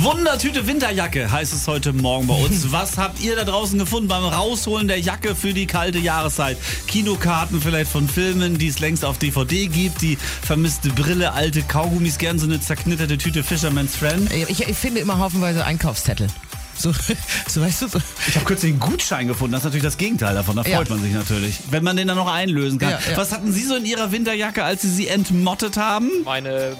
Wundertüte Winterjacke heißt es heute Morgen bei uns. Was habt ihr da draußen gefunden beim Rausholen der Jacke für die kalte Jahreszeit? Kinokarten vielleicht von Filmen, die es längst auf DVD gibt, die vermisste Brille, alte Kaugummis, gern so eine zerknitterte Tüte Fisherman's Friend. Ich, ich finde immer haufenweise Einkaufszettel. So, so weißt du, so. Ich habe kürzlich einen Gutschein gefunden. Das ist natürlich das Gegenteil davon. Da freut Ja. man sich natürlich, wenn man den dann noch einlösen kann. Ja, ja. Was hatten Sie so in Ihrer Winterjacke, als Sie sie entmottet haben? meine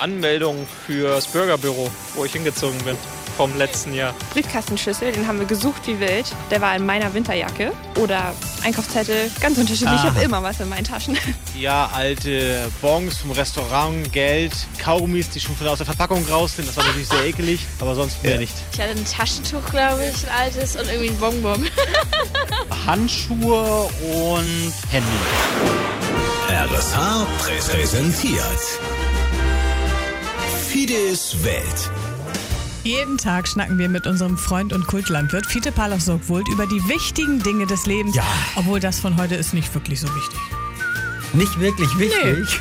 Anmeldung fürs Bürgerbüro, wo ich hingezogen bin vom letzten Jahr. Briefkastenschlüssel, den haben wir gesucht wie wild. Der war in meiner Winterjacke. Oder Einkaufszettel, ganz unterschiedlich. Ich Aha. habe immer was in meinen Taschen. Ja, alte Bons vom Restaurant, Geld, Kaugummis, die schon von aus der Verpackung raus sind. Das war natürlich sehr ekelig, aber sonst mehr nicht. Ich hatte ein Taschentuch, glaube ich, ein altes und irgendwie ein Bonbon. Handschuhe und Handy. RSH präsentiert Fides Welt. Jeden Tag schnacken wir mit unserem Freund und Kultlandwirt Fiete Palachsogwold über die wichtigen Dinge des Lebens. Ja. Obwohl das von heute ist nicht wirklich so wichtig. Nicht wirklich wichtig.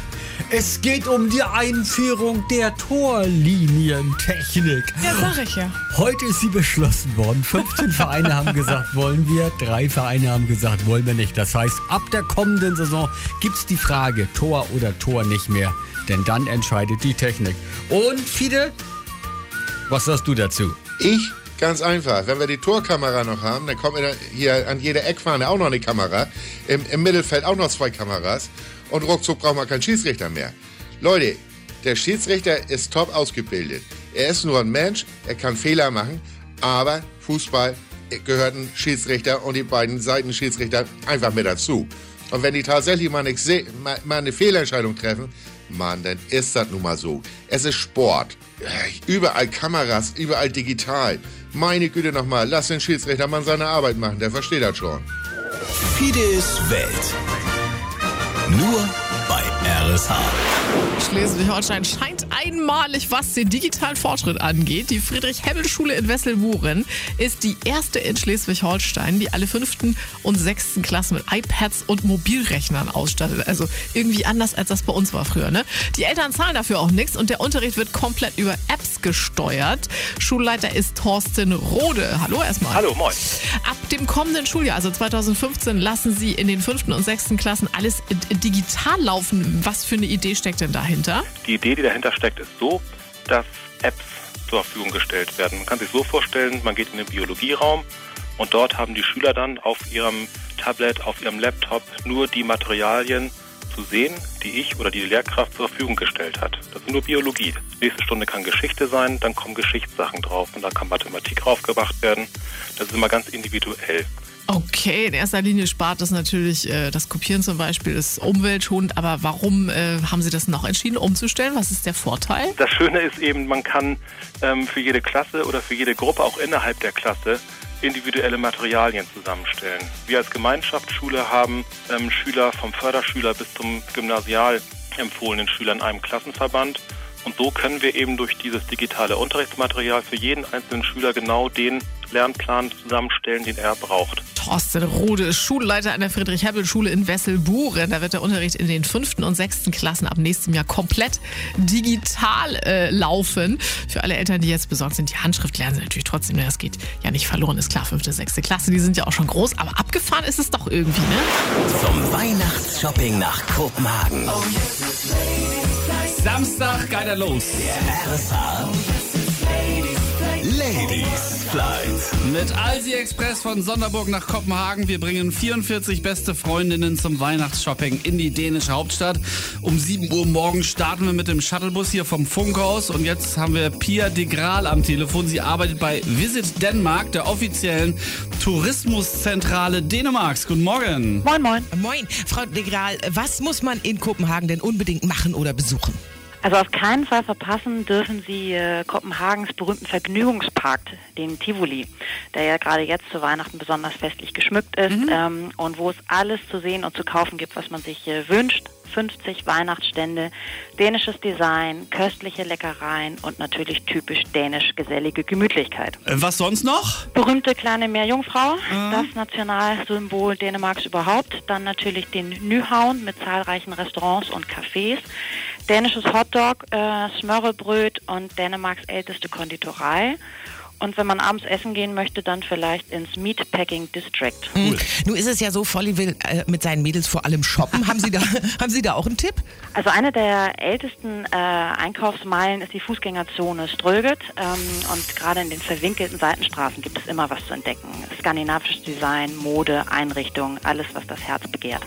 Es geht um die Einführung der Torlinientechnik. Ja, sag ich ja. Heute ist sie beschlossen worden. 15 Vereine haben gesagt, wollen wir. Drei Vereine haben gesagt, wollen wir nicht. Das heißt, ab der kommenden Saison gibt es die Frage, Tor oder Tor nicht mehr. Denn dann entscheidet die Technik. Und Fide, was sagst du dazu? Ich? Ganz einfach. Wenn wir die Torkamera noch haben, dann kommt hier an jeder Eckfahne auch noch eine Kamera. Im, Im Mittelfeld auch noch zwei Kameras. Und ruckzuck braucht man keinen Schiedsrichter mehr. Leute, der Schiedsrichter ist top ausgebildet. Er ist nur ein Mensch, er kann Fehler machen, aber Fußball gehört ein Schiedsrichter und die beiden Seitenschiedsrichter einfach mit dazu. Und wenn die tatsächlich mal, mal, mal eine Fehlentscheidung treffen, Mann, dann ist das nun mal so. Es ist Sport. Überall Kameras, überall digital. Meine Güte nochmal, lass den Schiedsrichter mal seine Arbeit machen, der versteht das schon. Fides Welt. Nur bei RSH. Schleswig-Holstein scheint einmalig, was den digitalen Fortschritt angeht. Die Friedrich-Hebbel-Schule in Wesselburen ist die erste in Schleswig-Holstein, die alle fünften und sechsten Klassen mit iPads und Mobilrechnern ausstattet. Also irgendwie anders, als das bei uns war früher. Ne? Die Eltern zahlen dafür auch nichts und der Unterricht wird komplett über Apps gesteuert. Schulleiter ist Thorsten Rode. Hallo erstmal. Hallo, moin. Ab dem kommenden Schuljahr, also 2015, lassen Sie in den fünften und sechsten Klassen alles digital laufen. Was für eine Idee steckt denn dahinter? Die Idee, die dahinter steckt, ist so, dass Apps zur Verfügung gestellt werden. Man kann sich so vorstellen, man geht in den Biologieraum und dort haben die Schüler dann auf ihrem Tablet, auf ihrem Laptop nur die Materialien zu sehen, die ich oder die Lehrkraft zur Verfügung gestellt hat. Das ist nur Biologie. Nächste Stunde kann Geschichte sein, dann kommen Geschichtssachen drauf und dann kann Mathematik raufgebracht werden. Das ist immer ganz individuell. Okay, in erster Linie spart das natürlich, äh, das Kopieren zum Beispiel ist umweltschonend, aber warum äh, haben Sie das noch entschieden umzustellen? Was ist der Vorteil? Das Schöne ist eben, man kann ähm, für jede Klasse oder für jede Gruppe auch innerhalb der Klasse individuelle Materialien zusammenstellen. Wir als Gemeinschaftsschule haben ähm, Schüler vom Förderschüler bis zum gymnasial empfohlenen Schüler in einem Klassenverband. Und so können wir eben durch dieses digitale Unterrichtsmaterial für jeden einzelnen Schüler genau den Lernplan zusammenstellen, den er braucht. Thorsten Rode ist Schulleiter an der Friedrich-Hebbel-Schule in Wesselburen. Da wird der Unterricht in den fünften und sechsten Klassen ab nächstem Jahr komplett digital äh, laufen. Für alle Eltern, die jetzt besorgt sind, die Handschrift lernen sie natürlich trotzdem. Das geht ja nicht verloren, ist klar. Fünfte, sechste Klasse, die sind ja auch schon groß. Aber abgefahren ist es doch irgendwie, ne? Zum Weihnachtsshopping nach Kopenhagen. Samstag geht er los. RSH. Ladies Flight. Mit Alsi Express von Sonderburg nach Kopenhagen. Wir bringen 44 beste Freundinnen zum Weihnachtsshopping in die dänische Hauptstadt. Um 7 Uhr morgens starten wir mit dem Shuttlebus hier vom Funkhaus. Und jetzt haben wir Pia de Graal am Telefon. Sie arbeitet bei Visit Denmark, der offiziellen Tourismuszentrale Dänemarks. Guten Morgen. Moin, moin. Moin, Frau de Graal, was muss man in Kopenhagen denn unbedingt machen oder besuchen? Also auf keinen Fall verpassen dürfen Sie äh, Kopenhagens berühmten Vergnügungspark, den Tivoli, der ja gerade jetzt zu Weihnachten besonders festlich geschmückt ist ähm, und wo es alles zu sehen und zu kaufen gibt, was man sich äh, wünscht. 50 Weihnachtsstände, dänisches Design, köstliche Leckereien und natürlich typisch dänisch gesellige Gemütlichkeit. Äh, Was sonst noch? Berühmte kleine Meerjungfrau, das Nationalsymbol Dänemarks überhaupt. Dann natürlich den Nyhavn mit zahlreichen Restaurants und Cafés. Dänisches Hotdog, äh, Smørrebröt und Dänemarks älteste Konditorei. Und wenn man abends essen gehen möchte, dann vielleicht ins Meatpacking District. Hm. Nun ist es ja so, Volli will äh, mit seinen Mädels vor allem shoppen. haben, Sie da, haben Sie da auch einen Tipp? Also eine der ältesten äh, Einkaufsmeilen ist die Fußgängerzone Ströget. Ähm, und gerade in den verwinkelten Seitenstraßen gibt es immer was zu entdecken. Skandinavisches Design, Mode, Einrichtung, alles, was das Herz begehrt.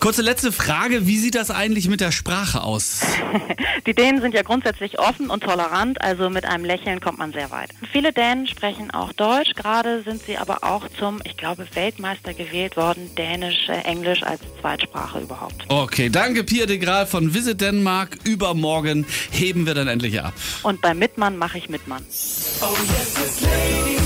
Kurze letzte Frage, wie sieht das eigentlich mit der Sprache aus? Die Dänen sind ja grundsätzlich offen und tolerant, also mit einem Lächeln kommt man sehr weit. Viele Dänen sprechen auch Deutsch, gerade sind sie aber auch zum, ich glaube, Weltmeister gewählt worden, Dänisch, äh, Englisch als Zweitsprache überhaupt. Okay, danke Pierre de Graal von Visit Denmark. Übermorgen heben wir dann endlich ab. Und bei Mitmann mache ich Mitmann. Oh yes, yes, ladies.